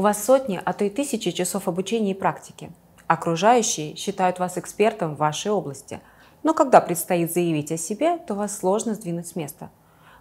У вас сотни, а то и тысячи часов обучения и практики. Окружающие считают вас экспертом в вашей области. Но когда предстоит заявить о себе, то вас сложно сдвинуть с места.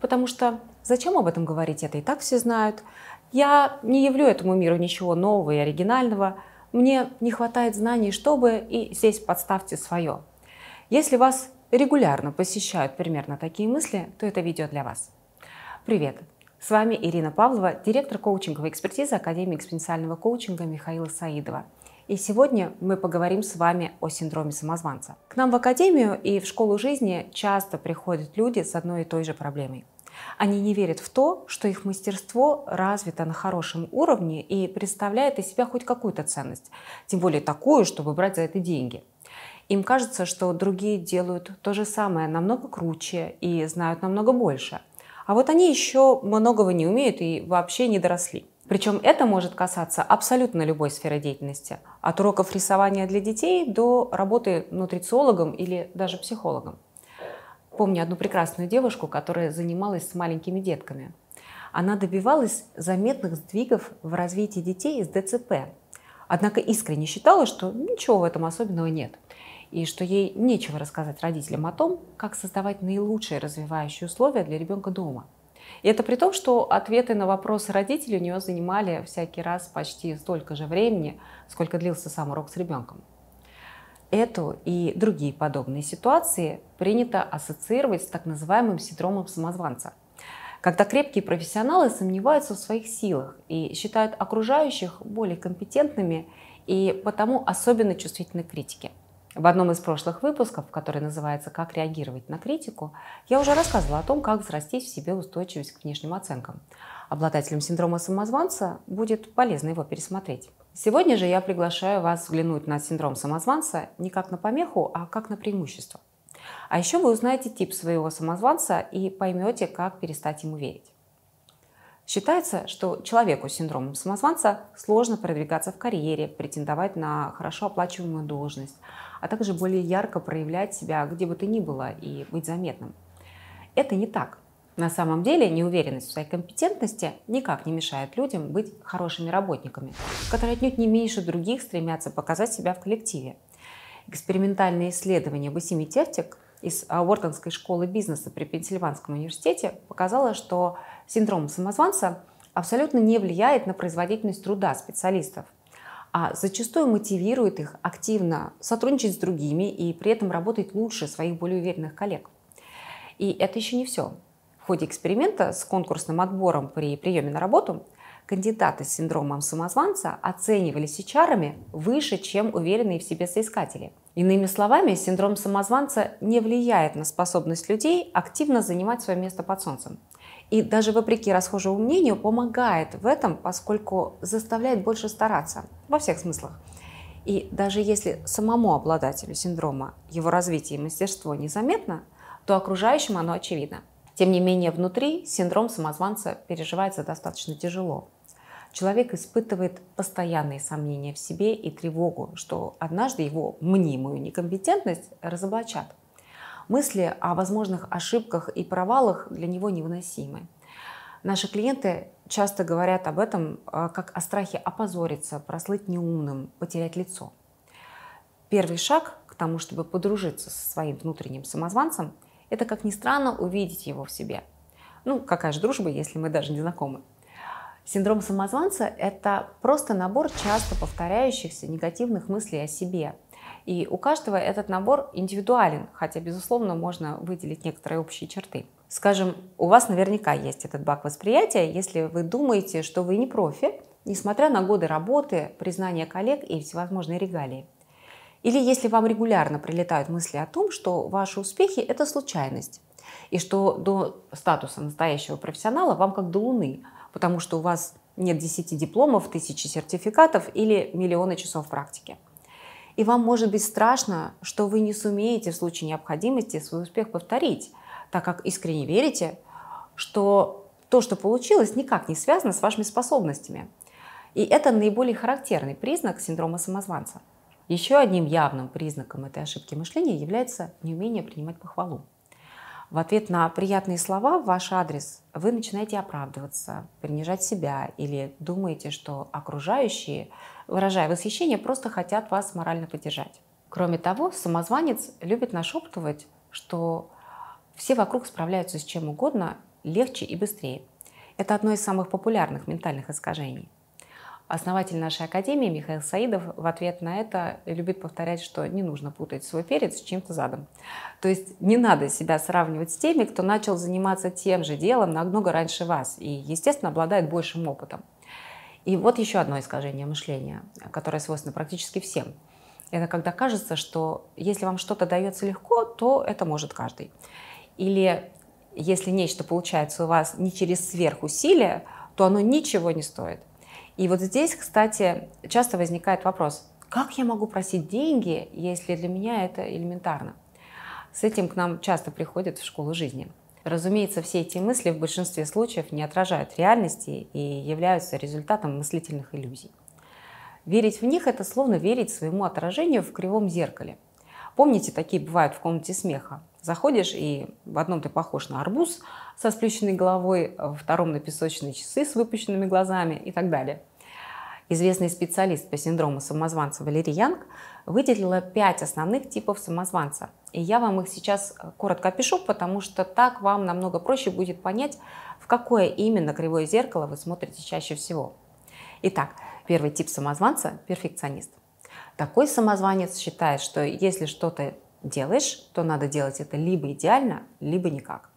Потому что зачем об этом говорить, это и так все знают. Я не явлю этому миру ничего нового и оригинального. Мне не хватает знаний, чтобы, и здесь подставьте свое. Если вас регулярно посещают примерно такие мысли, то это видео для вас. Привет! С вами Ирина Павлова, директор коучинговой экспертизы Академии экспоненциального коучинга Михаила Саидова. И сегодня мы поговорим с вами о синдроме самозванца. К нам в Академию и в школу жизни часто приходят люди с одной и той же проблемой. Они не верят в то, что их мастерство развито на хорошем уровне и представляет из себя хоть какую-то ценность, тем более такую, чтобы брать за это деньги. Им кажется, что другие делают то же самое намного круче и знают намного больше – а вот они еще многого не умеют и вообще не доросли. Причем это может касаться абсолютно любой сферы деятельности. От уроков рисования для детей до работы нутрициологом или даже психологом. Помню одну прекрасную девушку, которая занималась с маленькими детками. Она добивалась заметных сдвигов в развитии детей с ДЦП. Однако искренне считала, что ничего в этом особенного нет и что ей нечего рассказать родителям о том, как создавать наилучшие развивающие условия для ребенка дома. И это при том, что ответы на вопросы родителей у нее занимали всякий раз почти столько же времени, сколько длился сам урок с ребенком. Эту и другие подобные ситуации принято ассоциировать с так называемым синдромом самозванца, когда крепкие профессионалы сомневаются в своих силах и считают окружающих более компетентными и потому особенно чувствительны к критике – в одном из прошлых выпусков, который называется «Как реагировать на критику», я уже рассказывала о том, как взрастить в себе устойчивость к внешним оценкам. Обладателям синдрома самозванца будет полезно его пересмотреть. Сегодня же я приглашаю вас взглянуть на синдром самозванца не как на помеху, а как на преимущество. А еще вы узнаете тип своего самозванца и поймете, как перестать ему верить. Считается, что человеку с синдромом самозванца сложно продвигаться в карьере, претендовать на хорошо оплачиваемую должность, а также более ярко проявлять себя где бы то ни было и быть заметным. Это не так. На самом деле неуверенность в своей компетентности никак не мешает людям быть хорошими работниками, которые отнюдь не меньше других стремятся показать себя в коллективе. Экспериментальное исследование Басими Тефтик из Уортонской школы бизнеса при Пенсильванском университете показало, что синдром самозванца абсолютно не влияет на производительность труда специалистов а зачастую мотивирует их активно сотрудничать с другими и при этом работать лучше своих более уверенных коллег. И это еще не все. В ходе эксперимента с конкурсным отбором при приеме на работу кандидаты с синдромом самозванца оценивались HR выше, чем уверенные в себе соискатели. Иными словами, синдром самозванца не влияет на способность людей активно занимать свое место под солнцем. И даже вопреки расхожему мнению помогает в этом, поскольку заставляет больше стараться во всех смыслах. И даже если самому обладателю синдрома его развитие и мастерство незаметно, то окружающим оно очевидно. Тем не менее, внутри синдром самозванца переживается достаточно тяжело. Человек испытывает постоянные сомнения в себе и тревогу, что однажды его мнимую некомпетентность разоблачат – мысли о возможных ошибках и провалах для него невыносимы. Наши клиенты часто говорят об этом а, как о страхе опозориться, прослыть неумным, потерять лицо. Первый шаг к тому, чтобы подружиться со своим внутренним самозванцем, это, как ни странно, увидеть его в себе. Ну, какая же дружба, если мы даже не знакомы? Синдром самозванца – это просто набор часто повторяющихся негативных мыслей о себе, и у каждого этот набор индивидуален, хотя, безусловно, можно выделить некоторые общие черты. Скажем, у вас наверняка есть этот баг восприятия, если вы думаете, что вы не профи, несмотря на годы работы, признания коллег и всевозможные регалии. Или если вам регулярно прилетают мысли о том, что ваши успехи – это случайность, и что до статуса настоящего профессионала вам как до луны, потому что у вас нет 10 дипломов, тысячи сертификатов или миллионы часов практики. И вам может быть страшно, что вы не сумеете в случае необходимости свой успех повторить, так как искренне верите, что то, что получилось, никак не связано с вашими способностями. И это наиболее характерный признак синдрома самозванца. Еще одним явным признаком этой ошибки мышления является неумение принимать похвалу. В ответ на приятные слова в ваш адрес вы начинаете оправдываться, принижать себя или думаете, что окружающие, выражая восхищение, просто хотят вас морально поддержать. Кроме того, самозванец любит нашептывать, что все вокруг справляются с чем угодно легче и быстрее. Это одно из самых популярных ментальных искажений. Основатель нашей академии Михаил Саидов в ответ на это любит повторять, что не нужно путать свой перец с чем-то задом. То есть не надо себя сравнивать с теми, кто начал заниматься тем же делом намного раньше вас и, естественно, обладает большим опытом. И вот еще одно искажение мышления, которое свойственно практически всем. Это когда кажется, что если вам что-то дается легко, то это может каждый. Или если нечто получается у вас не через сверхусилие, то оно ничего не стоит – и вот здесь, кстати, часто возникает вопрос, как я могу просить деньги, если для меня это элементарно? С этим к нам часто приходят в школу жизни. Разумеется, все эти мысли в большинстве случаев не отражают реальности и являются результатом мыслительных иллюзий. Верить в них – это словно верить своему отражению в кривом зеркале. Помните, такие бывают в комнате смеха. Заходишь, и в одном ты похож на арбуз со сплющенной головой, во втором на песочные часы с выпущенными глазами и так далее. Известный специалист по синдрому самозванца Валерий Янг выделила пять основных типов самозванца. И я вам их сейчас коротко опишу, потому что так вам намного проще будет понять, в какое именно кривое зеркало вы смотрите чаще всего. Итак, первый тип самозванца – перфекционист. Такой самозванец считает, что если что-то делаешь, то надо делать это либо идеально, либо никак.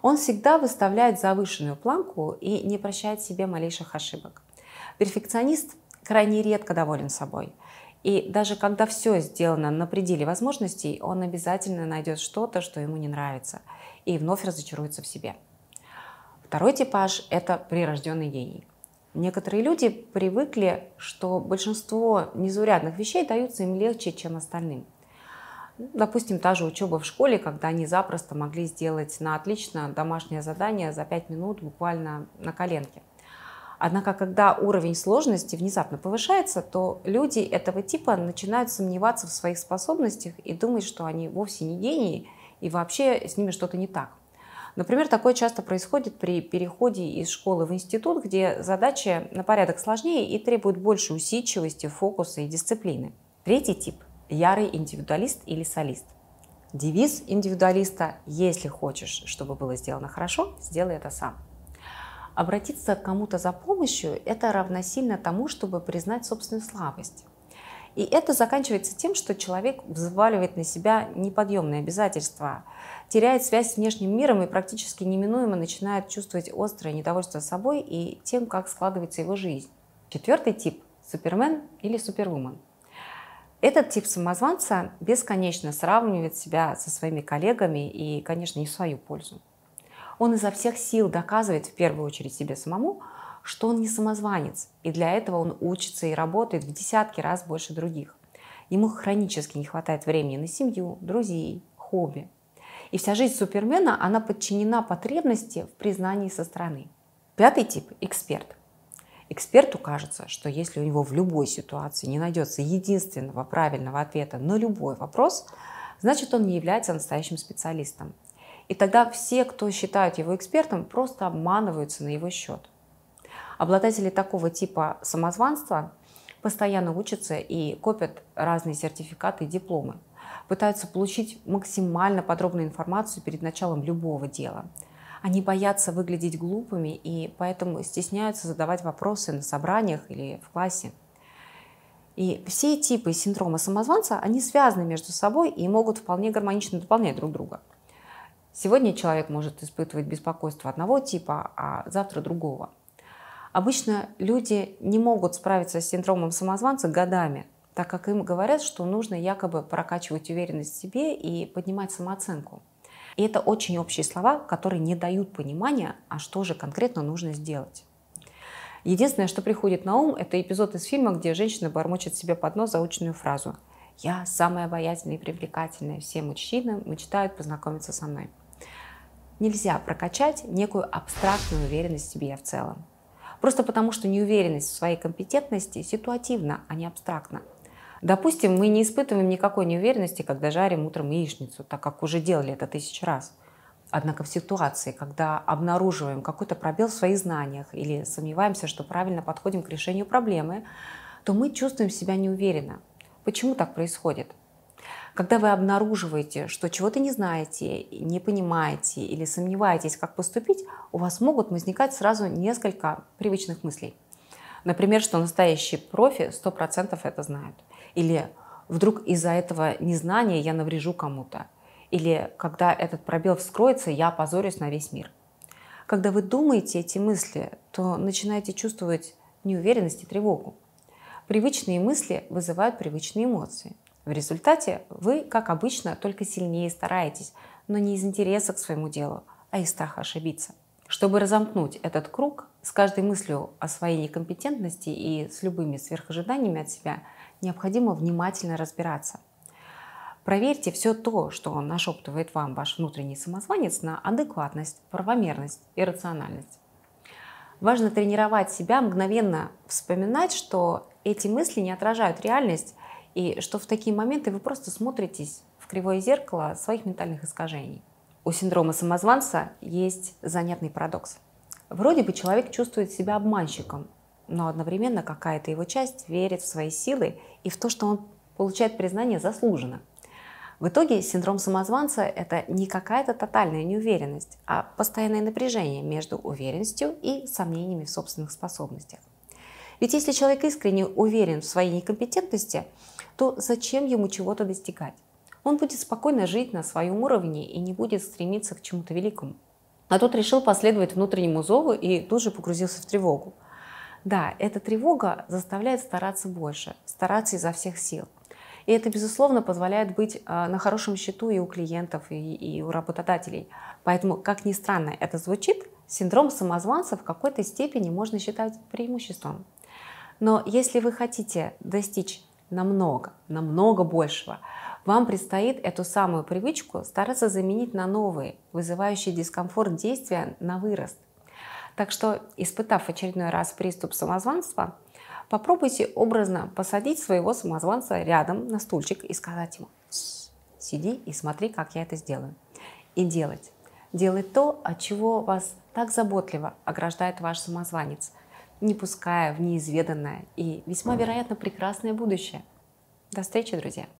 Он всегда выставляет завышенную планку и не прощает себе малейших ошибок. Перфекционист крайне редко доволен собой. И даже когда все сделано на пределе возможностей, он обязательно найдет что-то, что ему не нравится, и вновь разочаруется в себе. Второй типаж – это прирожденный гений. Некоторые люди привыкли, что большинство незаурядных вещей даются им легче, чем остальным – Допустим, та же учеба в школе, когда они запросто могли сделать на отлично домашнее задание за 5 минут буквально на коленке. Однако, когда уровень сложности внезапно повышается, то люди этого типа начинают сомневаться в своих способностях и думать, что они вовсе не гении и вообще с ними что-то не так. Например, такое часто происходит при переходе из школы в институт, где задачи на порядок сложнее и требуют больше усидчивости, фокуса и дисциплины. Третий тип ярый индивидуалист или солист. Девиз индивидуалиста «Если хочешь, чтобы было сделано хорошо, сделай это сам». Обратиться к кому-то за помощью – это равносильно тому, чтобы признать собственную слабость. И это заканчивается тем, что человек взваливает на себя неподъемные обязательства, теряет связь с внешним миром и практически неминуемо начинает чувствовать острое недовольство собой и тем, как складывается его жизнь. Четвертый тип – супермен или супервумен – этот тип самозванца бесконечно сравнивает себя со своими коллегами и, конечно, не в свою пользу. Он изо всех сил доказывает в первую очередь себе самому, что он не самозванец, и для этого он учится и работает в десятки раз больше других. Ему хронически не хватает времени на семью, друзей, хобби. И вся жизнь Супермена, она подчинена потребности в признании со стороны. Пятый тип – эксперт. Эксперту кажется, что если у него в любой ситуации не найдется единственного правильного ответа на любой вопрос, значит он не является настоящим специалистом. И тогда все, кто считают его экспертом, просто обманываются на его счет. Обладатели такого типа самозванства постоянно учатся и копят разные сертификаты и дипломы. Пытаются получить максимально подробную информацию перед началом любого дела – они боятся выглядеть глупыми и поэтому стесняются задавать вопросы на собраниях или в классе. И все типы синдрома самозванца, они связаны между собой и могут вполне гармонично дополнять друг друга. Сегодня человек может испытывать беспокойство одного типа, а завтра другого. Обычно люди не могут справиться с синдромом самозванца годами, так как им говорят, что нужно якобы прокачивать уверенность в себе и поднимать самооценку. И это очень общие слова, которые не дают понимания, а что же конкретно нужно сделать. Единственное, что приходит на ум, это эпизод из фильма, где женщина бормочет себе под нос заученную фразу «Я самая обаятельная и привлекательная, все мужчины мечтают познакомиться со мной». Нельзя прокачать некую абстрактную уверенность в себе в целом. Просто потому, что неуверенность в своей компетентности ситуативна, а не абстрактна. Допустим, мы не испытываем никакой неуверенности, когда жарим утром яичницу, так как уже делали это тысячу раз. Однако в ситуации, когда обнаруживаем какой-то пробел в своих знаниях или сомневаемся, что правильно подходим к решению проблемы, то мы чувствуем себя неуверенно. Почему так происходит? Когда вы обнаруживаете, что чего-то не знаете, не понимаете или сомневаетесь, как поступить, у вас могут возникать сразу несколько привычных мыслей. Например, что настоящие профи 100% это знают. Или вдруг из-за этого незнания я наврежу кому-то. Или когда этот пробел вскроется, я опозорюсь на весь мир. Когда вы думаете эти мысли, то начинаете чувствовать неуверенность и тревогу. Привычные мысли вызывают привычные эмоции. В результате вы, как обычно, только сильнее стараетесь, но не из интереса к своему делу, а из страха ошибиться. Чтобы разомкнуть этот круг, с каждой мыслью о своей некомпетентности и с любыми сверхожиданиями от себя необходимо внимательно разбираться. Проверьте все то, что нашептывает вам ваш внутренний самозванец на адекватность, правомерность и рациональность. Важно тренировать себя, мгновенно вспоминать, что эти мысли не отражают реальность, и что в такие моменты вы просто смотритесь в кривое зеркало своих ментальных искажений. У синдрома самозванца есть занятный парадокс. Вроде бы человек чувствует себя обманщиком, но одновременно какая-то его часть верит в свои силы и в то, что он получает признание заслуженно – в итоге синдром самозванца – это не какая-то тотальная неуверенность, а постоянное напряжение между уверенностью и сомнениями в собственных способностях. Ведь если человек искренне уверен в своей некомпетентности, то зачем ему чего-то достигать? Он будет спокойно жить на своем уровне и не будет стремиться к чему-то великому. А тот решил последовать внутреннему зову и тут же погрузился в тревогу. Да, эта тревога заставляет стараться больше, стараться изо всех сил. И это, безусловно, позволяет быть а, на хорошем счету и у клиентов, и, и у работодателей. Поэтому, как ни странно это звучит, синдром самозванца в какой-то степени можно считать преимуществом. Но если вы хотите достичь намного, намного большего, вам предстоит эту самую привычку стараться заменить на новые, вызывающие дискомфорт действия на вырост. Так что, испытав очередной раз приступ самозванства, Попробуйте образно посадить своего самозванца рядом на стульчик и сказать ему «Сиди и смотри, как я это сделаю». И делать. Делать то, от чего вас так заботливо ограждает ваш самозванец, не пуская в неизведанное и весьма вероятно прекрасное будущее. До встречи, друзья!